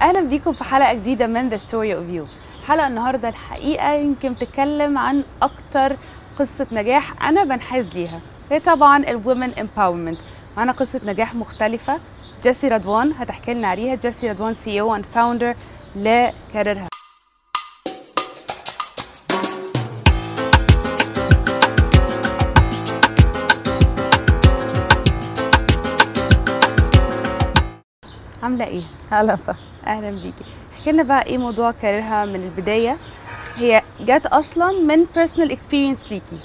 أهلا بيكم في حلقة جديدة من The Story of You حلقة النهارده الحقيقة يمكن بتتكلم عن أكتر قصة نجاح أنا بنحاز ليها. هي طبعا ال women empowerment معانا قصة نجاح مختلفة. جيسي رضوان هتحكي لنا عليها. جيسي رضوان CEO and founder لكاريرها عاملة إيه؟ هلا وسهلا أهلا بيكي. احكي لنا بقى إيه موضوع كاريرها من البداية. هي جت أصلا من personal experience ليكي.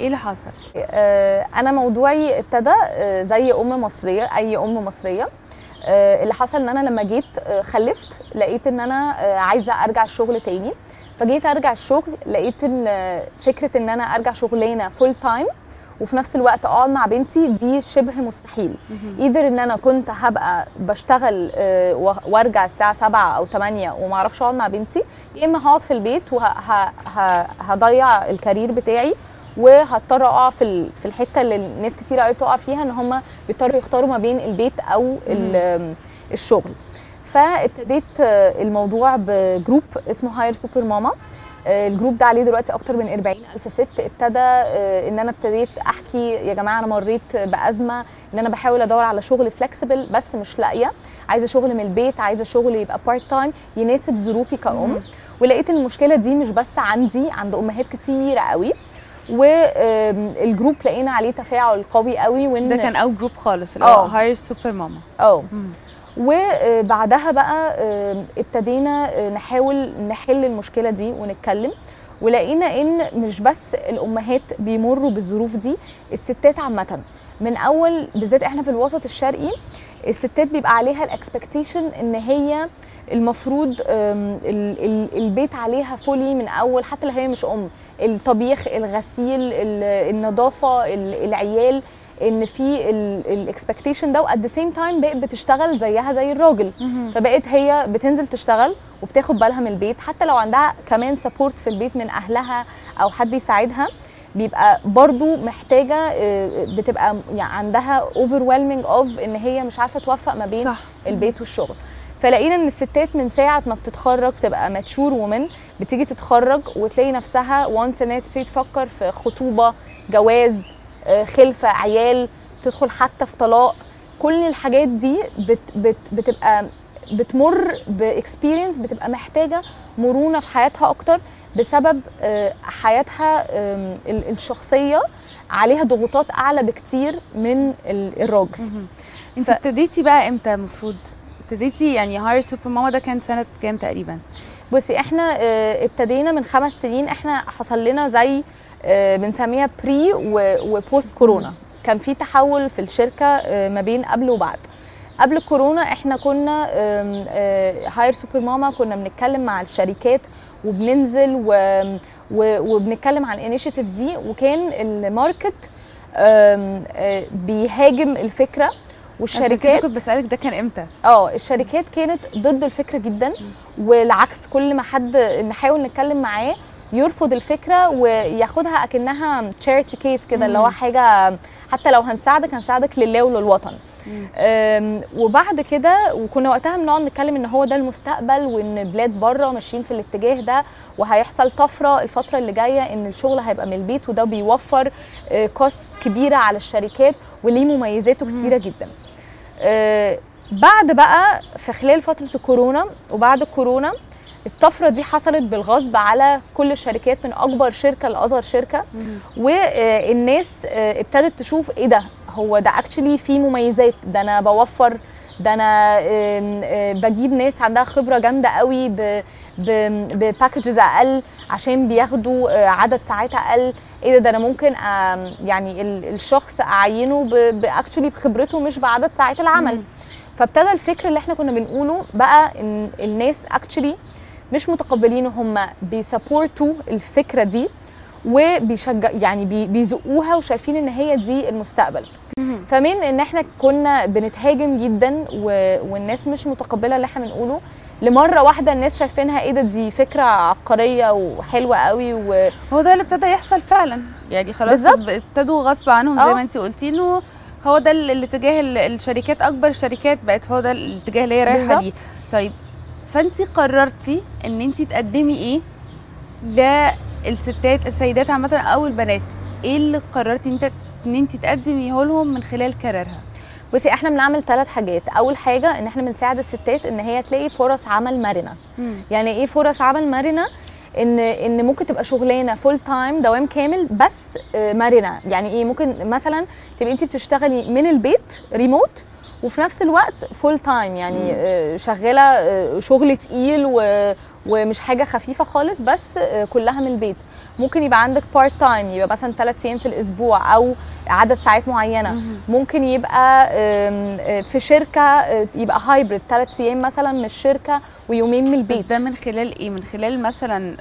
إيه اللي حصل؟ آه، أنا موضوعي ابتدى آه، زي أم مصرية أي أم مصرية. آه، اللي حصل إن أنا لما جيت خلفت لقيت إن أنا عايزة أرجع الشغل تاني. فجيت أرجع الشغل لقيت إن فكرة إن أنا أرجع شغلانة full time وفي نفس الوقت اقعد مع بنتي دي شبه مستحيل. either إن أنا كنت هبقى بشتغل آه، وأرجع الساعة 7 أو 8 وما أعرفش اقعد مع بنتي يا إما هقعد في البيت وهضيع ال career بتاعي وهضطر أقع في في الحتة اللي الناس كتير قوي بتقع فيها إن هم بيضطروا يختاروا ما بين البيت أو ال- الشغل. فابتديت آه، الموضوع ب group اسمه Hire Super Mama آه، ال group ده عليه دلوقتي أكتر من 40 ألف ست. ابتدى آه، إن أنا ابتديت أحكي يا جماعة أنا مريت بأزمة إن أنا بحاول أدور على شغل flexible بس مش لاقية. عايزة شغل من البيت عايزة شغل يبقى part time يناسب ظروفي كأم. ولقيت المشكلة دي مش بس عندي عند أمهات كتيرة قوي. وال group لقينا عليه تفاعل قوي قوي وإن ده كان أول group خالص اللي هو آه. Hire Super Mama آه وبعدها بقى آه، ابتدينا آه، نحاول نحل المشكلة دي ونتكلم. ولقينا إن مش بس الأمهات بيمروا بالظروف دي الستات عامة. من أول بالذات إحنا في الوسط الشرقي الستات بيبقى عليها ال expectation إن هي المفروض البيت عليها fully من أول حتى لو هي مش أم الطبيخ الغسيل ال- النظافة ال- العيال. إن في ال expectation ده و at the same time بقت بتشتغل زيها زي الراجل. فبقت هي بتنزل تشتغل وبتاخد بالها من البيت. حتى لو عندها كمان support في البيت من أهلها أو حد يساعدها بيبقى برضو محتاجة آه، بتبقى يعني عندها overwhelming of إن هي مش عارفة توفق ما بين صح. البيت والشغل. فلقينا إن الستات من ساعة ما بتتخرج تبقى mature ومن بتيجي تتخرج وتلاقي نفسها once ان هي تبتدي تفكر في خطوبة جواز خلفة عيال تدخل حتى في طلاق. كل الحاجات دي بت بت بتبقى بتمر ب experience بتبقى محتاجة مرونة في حياتها أكتر بسبب آه، حياتها الشخصية عليها ضغوطات أعلى بكتير من ال- الراجل. انت ابتديتي بقى إمتى المفروض؟ ابتديتي يعني Hire Super Mama ده كان سنة كام تقريبا؟ بصي إحنا آه، ابتدينا من خمس سنين. إحنا حصل لنا زي آه، بنسميها pre و post كورونا كان في تحول في الشركة آه، ما بين قبل وبعد. قبل الكورونا إحنا كنا Hire Super Mama كنا بنتكلم مع الشركات وبننزل و وبنتكلم عن ال initiative دي. وكان ال market آه، بيهاجم الفكرة. والشركات كنت بسألك ده كان إمتى؟ آه الشركات كانت ضد الفكرة جدا. والعكس كل ما حد نحاول نتكلم معاه يرفض الفكرة وياخدها أكنها charity case كده اللي هو حاجة حتى لو هنساعدك هنساعدك لله وللوطن. وبعد كده وكنا وقتها بنقعد نتكلم إن هو ده المستقبل وإن بلاد بره ماشيين في الاتجاه ده وهيحصل طفرة الفترة اللي جاية إن الشغل هيبقى من البيت وده بيوفر كوست كبيرة على الشركات وليه مميزاته كتيرة جدا. آه، بعد بقى في خلال فترة الكورونا وبعد الكورونا الطفرة دي حصلت بالغصب على كل الشركات من أكبر شركة لأصغر شركة. والناس ابتدت تشوف إيه ده؟ هو ده actually فيه مميزات ده أنا بوفر ده أنا آه، بجيب ناس عندها خبرة جامدة قوي ب packages أقل عشان بياخدوا آه، عدد ساعات أقل. إيه ده؟ ده أنا ممكن يعني ال- الشخص أعينه actually بخبرته مش بعدد ساعات العمل. فابتدى الفكر اللي إحنا كنا بنقوله بقى إن الناس actually مش متقبلين هم بيسابورتوا الفكرة دي وبيشجع يعني بي- بيزقوها وشايفين إن هي دي المستقبل فمن إن إحنا كنا بنتهاجم جدا و... والناس مش متقبلة اللي إحنا بنقوله لمرة واحدة الناس شايفينها إيه ده دي فكرة عبقرية وحلوة قوي و... هو ده اللي ابتدى يحصل فعلا يعني خلاص. ابتدوا غصب عنهم زي آه. ما انت قلتي إنه هو ده ال- الاتجاه ال- الشركات أكبر الشركات بقت هو ده الاتجاه اللي هي رايحة. ليه طيب فانت قررتي ان انت تقدمي إيه للستات السيدات عامة أو البنات؟ إيه اللي قررتي انت ان انت تقدميه لهم من خلال Careerha بصي إحنا بنعمل ثلاث حاجات. اول حاجة ان إحنا بنساعد الستات ان هي تلاقي فرص عمل مرنة. يعني إيه فرص عمل مرنة؟ ان ان ممكن تبقى شغلانة full time دوام كامل بس آه، مرنة. يعني إيه؟ ممكن مثلا تبقي انت بتشتغلي من البيت ريموت وفي نفس الوقت full time يعني مم. آه، شغالة آه، شغل تقيل و ومش حاجة خفيفة خالص بس آه، كلها من البيت ممكن يبقى عندك part time يبقى مثلا ثلاث أيام في الأسبوع أو عدد ساعات معينة. ممكن يبقى في شركة يبقى hybrid ثلاث أيام مثلا من الشركة ويومين من بس البيت ده من خلال إيه من خلال مثلا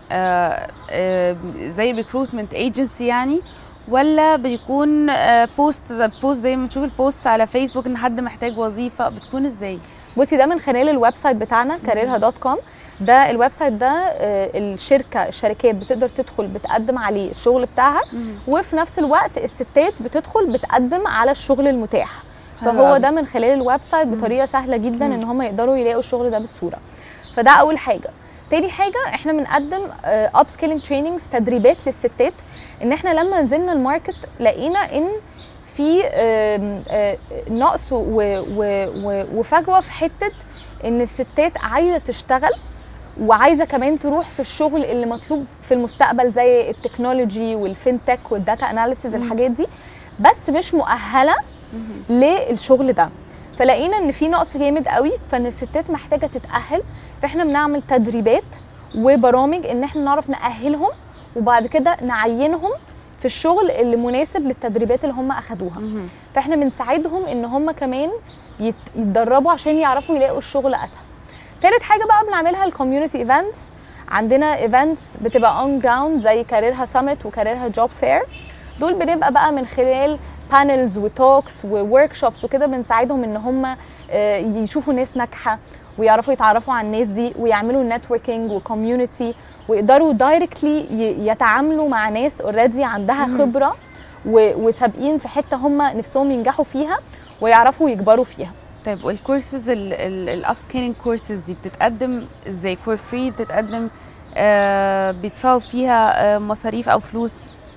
زي recruitment agency يعني ولا بيكون post post زي ما بنشوف ال post على فيسبوك إن حد محتاج وظيفة بتكون إزاي؟ بصي ده من خلال ال website بتاعنا Careerha dot com ده ال website ده آه، الشركة الشركات بتقدر تدخل بتقدم عليه الشغل بتاعها. وفي نفس الوقت الستات بتدخل بتقدم على الشغل المتاح. فهو. ده من خلال ال website بطريقه سهلة جدا. إن هم يقدروا يلاقوا الشغل ده بسهولة. فده أول حاجة. تاني حاجة إحنا بنقدم upskilling trainings تدريبات للستات. إن إحنا لما نزلنا ال market لقينا إن في آه، نقص وفجوة في حتة إن الستات عايزة تشتغل وعايزة كمان تروح في الشغل اللي مطلوب في المستقبل زي ال technology وال FinTech وال data analysis. الحاجات دي. بس مش مؤهلة للشغل ده. فلقينا إن في نقص جامد قوي فإن الستات محتاجة تتأهل فإحنا بنعمل تدريبات وبرامج إن إحنا نعرف نأهلهم وبعد كده نعينهم في الشغل اللي مناسب للتدريبات اللي هم أخدوها. فإحنا بنساعدهم إن هم كمان يت- يتدربوا عشان يعرفوا يلاقوا الشغل أسهل. تالت حاجة بقى بنعملها ال community events عندنا events بتبقى on ground زي Careerha Summit و Careerha Job Fair دول بنبقى بقى من خلال panels و talks workshops وكده بنساعدهم إن هم آه، يشوفوا ناس ناجحة ويعرفوا يتعرفوا على الناس دي ويعملوا networking و community ويقدروا directly يتعاملوا مع ناس already عندها. خبرة وسابقين في حتة هم نفسهم ينجحوا فيها ويعرفوا يكبروا فيها. طيب والكورسز ال upskilling courses دي بتتقدم إزاي؟ for free بتتقدم آه بيدفعوا فيها آه مصاريف أو فلوس؟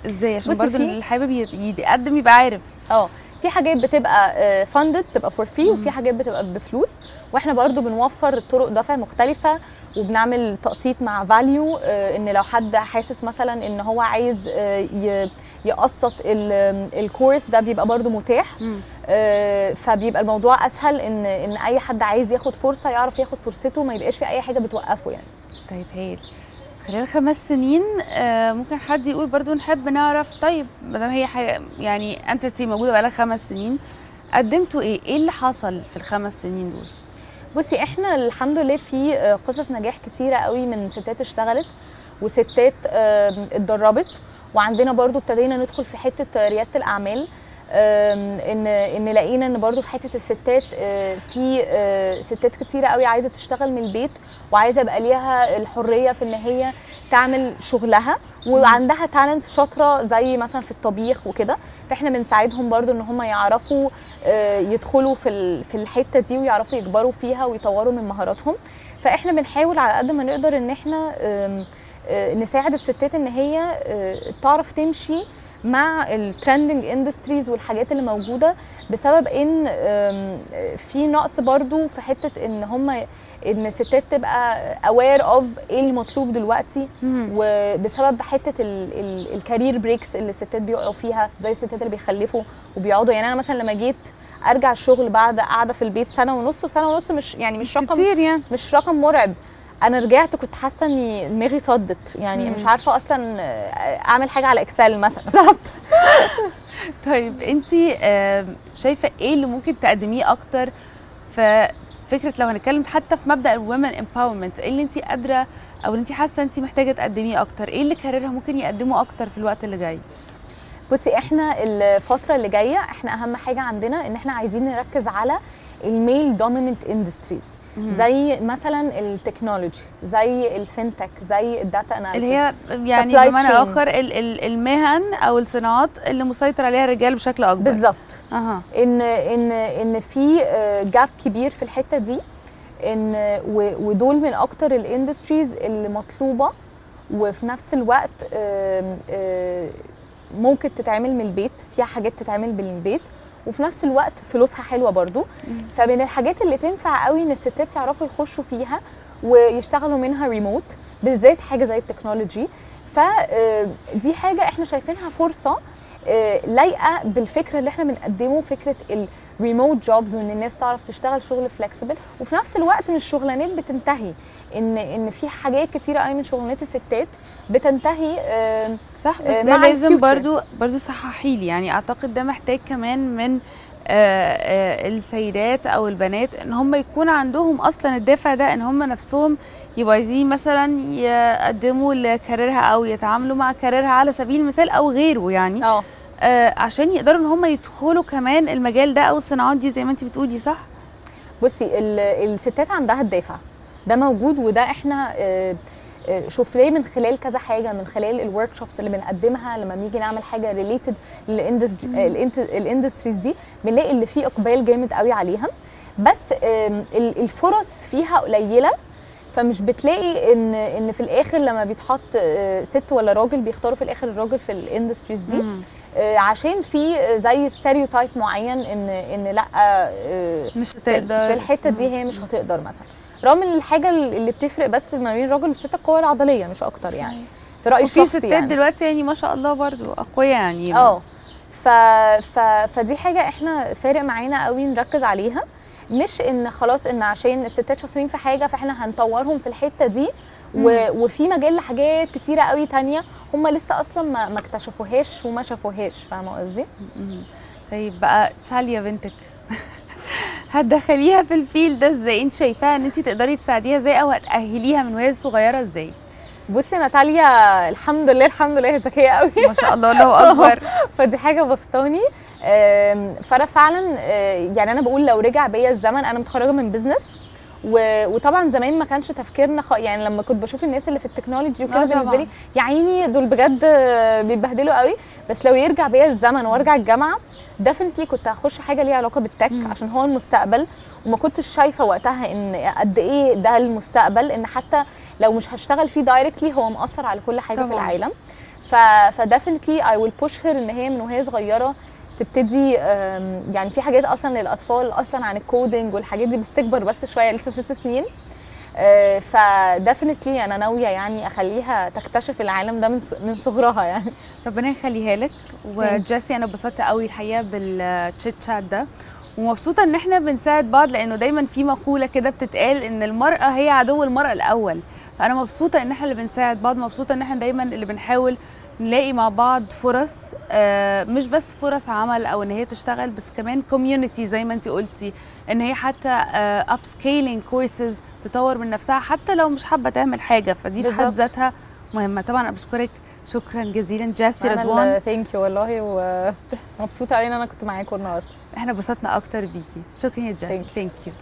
إزاي؟ عشان برضه حابب يتقدم يبقى عارف. آه في حاجات بتبقى funded تبقى for free. وفي حاجات بتبقى بفلوس. وإحنا برضو بنوفر طرق دفع مختلفة وبنعمل تقسيط مع valU إن لو حد حاسس مثلا إن هو عايز آه، يقسط ال- ال course ده بيبقى برضو متاح. آه، فبيبقى الموضوع أسهل إن إن أي حد عايز ياخد فرصة يعرف ياخد فرصته ما يبقاش في أي حاجة بتوقفه يعني. طيب هايل. خلال خمس سنين آه ممكن حد يقول برضو نحب نعرف طيب ما دام هي حاجة يعني انت موجودة بقالها خمس سنين قدمتوا إيه؟ إيه اللي حصل في الخمس سنين دول؟ بصي إحنا الحمد لله في آه، قصص نجاح كتيرة قوي من ستات اشتغلت وستات اتدربت وعندنا برضو ابتدينا ندخل في حتة ريادة الأعمال ان إن لقينا إن برضو في حتة الستات آه، في آه، ستات كتيرة قوي عايزة تشتغل من البيت وعايزة يبقى ليها الحرية في إن هي تعمل شغلها وعندها تالنت شاطرة زي مثلا في الطبيخ وكده فإحنا بنساعدهم برضو إن هم يعرفوا آه، يدخلوا في في الحتة دي ويعرفوا يكبروا فيها ويطوروا من مهاراتهم. فإحنا بنحاول على قد ما نقدر إن إحنا نساعد الستات إن هي تعرف تمشي مع ال trending industries والحاجات اللي موجودة بسبب إن في نقص برضو في حتة إن هم إن الستات تبقى aware of إيه المطلوب دلوقتي وبسبب حتة ال career breaks اللي الستات بيقعوا فيها زي الستات اللي بيخلفوا وبيقعدوا. يعني أنا مثلا لما جيت أرجع الشغل بعد قاعدة في البيت سنة ونص وسنة ونص مش يعني مش, رقم كتير يعني. مش رقم مرعب. أنا رجعت كنت حاسه اني دماغي صدت. يعني مم. مش عارفه أصلا اعمل حاجة على Excel مثلا. بالظبط طيب انت شايفة إيه اللي ممكن تقدميه أكتر في فكرة لو هنتكلم حتى في مبدأ ال women empowerment إيه اللي انت قادرة أو اللي انت حاسة انت محتاجة تقدميه أكتر؟ إيه اللي Careerha ممكن يقدمه أكتر في الوقت اللي جاي؟ بصي إحنا الفترة اللي جاية إحنا اهم حاجة عندنا ان إحنا عايزين نركز على ال male dominant industries زي مثلا ال technology زي ال FinTech زي ال data analysis. اللي هي يعني بمعنى. آخر ال- ال- المهن أو الصناعات اللي مسيطر عليها الرجال بشكل أكبر. بالظبط. أها. ان ان إن في gap كبير في الحتة دي. إن ودول من أكتر ال industries اللي مطلوبة. وفي نفس الوقت آه، ممكن تتعمل من البيت. فيها حاجات تتعمل من البيت. وفي نفس الوقت فلوسها حلوة برضو. فمن الحاجات اللي تنفع قوي إن الستات يعرفوا يخشوا فيها ويشتغلوا منها ريموت بالذات حاجة زي ال technology. فدي حاجة إحنا شايفينها فرصة آه، لايقة بالفكرة اللي إحنا بنقدمه فكرة الريموت جوبز وإن الناس تعرف تشتغل شغل فلكسبل وفي نفس الوقت مش شغلانات بتنتهي إن إن في حاجات كتيرة قوي من شغلانات الستات بتنتهي آه، صح؟ بس آه، ده لازم. برضو برضو صححي لي. يعني أعتقد ده محتاج كمان من آه، آه، السيدات أو البنات إن هم يكون عندهم أصلا الدافع ده إن هم نفسهم يبقوا عايزين مثلا يقدموا لكاريرها أو يتعاملوا مع كاريرها على سبيل المثال أو غيره يعني. آه. عشان يقدروا إن هم يدخلوا كمان المجال ده أو الصناعات دي زي ما أنت بتقولي صح؟ بصي ال- الستات عندها الدافع. ده موجود وده إحنا آه، آه، شفناه من خلال كذا حاجة من خلال ال workshops اللي بنقدمها لما بنيجي نعمل حاجة related لل industries دي بنلاقي اللي فيه إقبال جامد قوي عليها. بس الفرص فيها قليلة فمش بتلاقي إن إن في الآخر لما بيتحط آه، ست ولا راجل بيختاروا في الآخر الراجل في ال industries دي. مم. آه، عشان في آه، زي ستيريوتايب معين إن إن لأ آه، مش هتقدر. في الحتة دي هي مش هتقدر مثلا. رغم إن الحاجة اللي بتفرق بس ما بين الراجل والست القوه العضلية مش أكتر يعني. في رايي وفي الشخصي ستات يعني. دلوقتي يعني ما شاء الله برضو أقوياء يعني. آه. ف... ف... فدي حاجة إحنا فارق معانا قوي نركز عليها. مش إن خلاص إن عشان الستات شاطرين في حاجة فإحنا هنطورهم في الحتة دي و... وفي مجال لحاجات كتيرة قوي تانية هم لسه أصلا ما, ما اكتشفوهاش وما شافوهاش. فاهمة قصدي. طيب بقى تاليا بنتك. هتدخليها في الفيل ده إزاي؟ انت شايفاها ان انت تقدري تساعديها إزاي أو هتأهليها من وهي صغيرة إزاي؟ بصي تاليا الحمد لله الحمد لله هي ذكية قوي. ما شاء الله الله أكبر. فدي حاجة بسطاني. فأنا فعلا آه، يعني أنا بقول لو رجع بيا الزمن أنا متخرجة من business وطبعا زمان ما كانش تفكيرنا خ... يعني لما كنت بشوف الناس اللي في ال technology وكده آه بالنسبة. لي يا عيني دول بجد بيتبهدلوا قوي بس لو يرجع بيا الزمن وارجع الجامعة definitely كنت هخش حاجة ليها علاقة بال tech مم. عشان هو المستقبل وما كنتش شايفة وقتها إن قد إيه ده المستقبل إن حتى لو مش هشتغل فيه directly هو مأثر على كل حاجة في طبعاً. العالم ف ف definitely I will push her إن هي من وهي صغيرة تبتدي يعني في حاجات أصلا للأطفال أصلا عن ال coding والحاجات دي بس تكبر بس شوية لسه ست سنين. ف definitely أنا ناوية يعني أخليها تكتشف العالم ده من صغرها يعني. ربنا يخليها لك. وجاسي أنا اتبسطت قوي الحقيقة بال chit chat ده. ومبسوطة إن إحنا بنساعد بعض لأنه دايما في مقولة كده بتتقال إن المرأة هي عدو المرأة الأول. فأنا مبسوطة إن إحنا اللي بنساعد بعض مبسوطة إن إحنا دايما اللي بنحاول نلاقي مع بعض فرص آه، مش بس فرص عمل أو إن هي تشتغل بس كمان community زي ما انت قلتي إن هي حتى upskilling courses تطور من نفسها حتى لو مش حابة تعمل حاجة فدي في حد. ذاتها مهمة. طبعا أنا بشكرك. شكرا جزيلا. جاسي رضوان. thank you والله ومبسوطه قوي إن أنا كنت معاكم النهارده. إحنا انبسطنا أكتر بيكي شكرا يا جاسي. thank you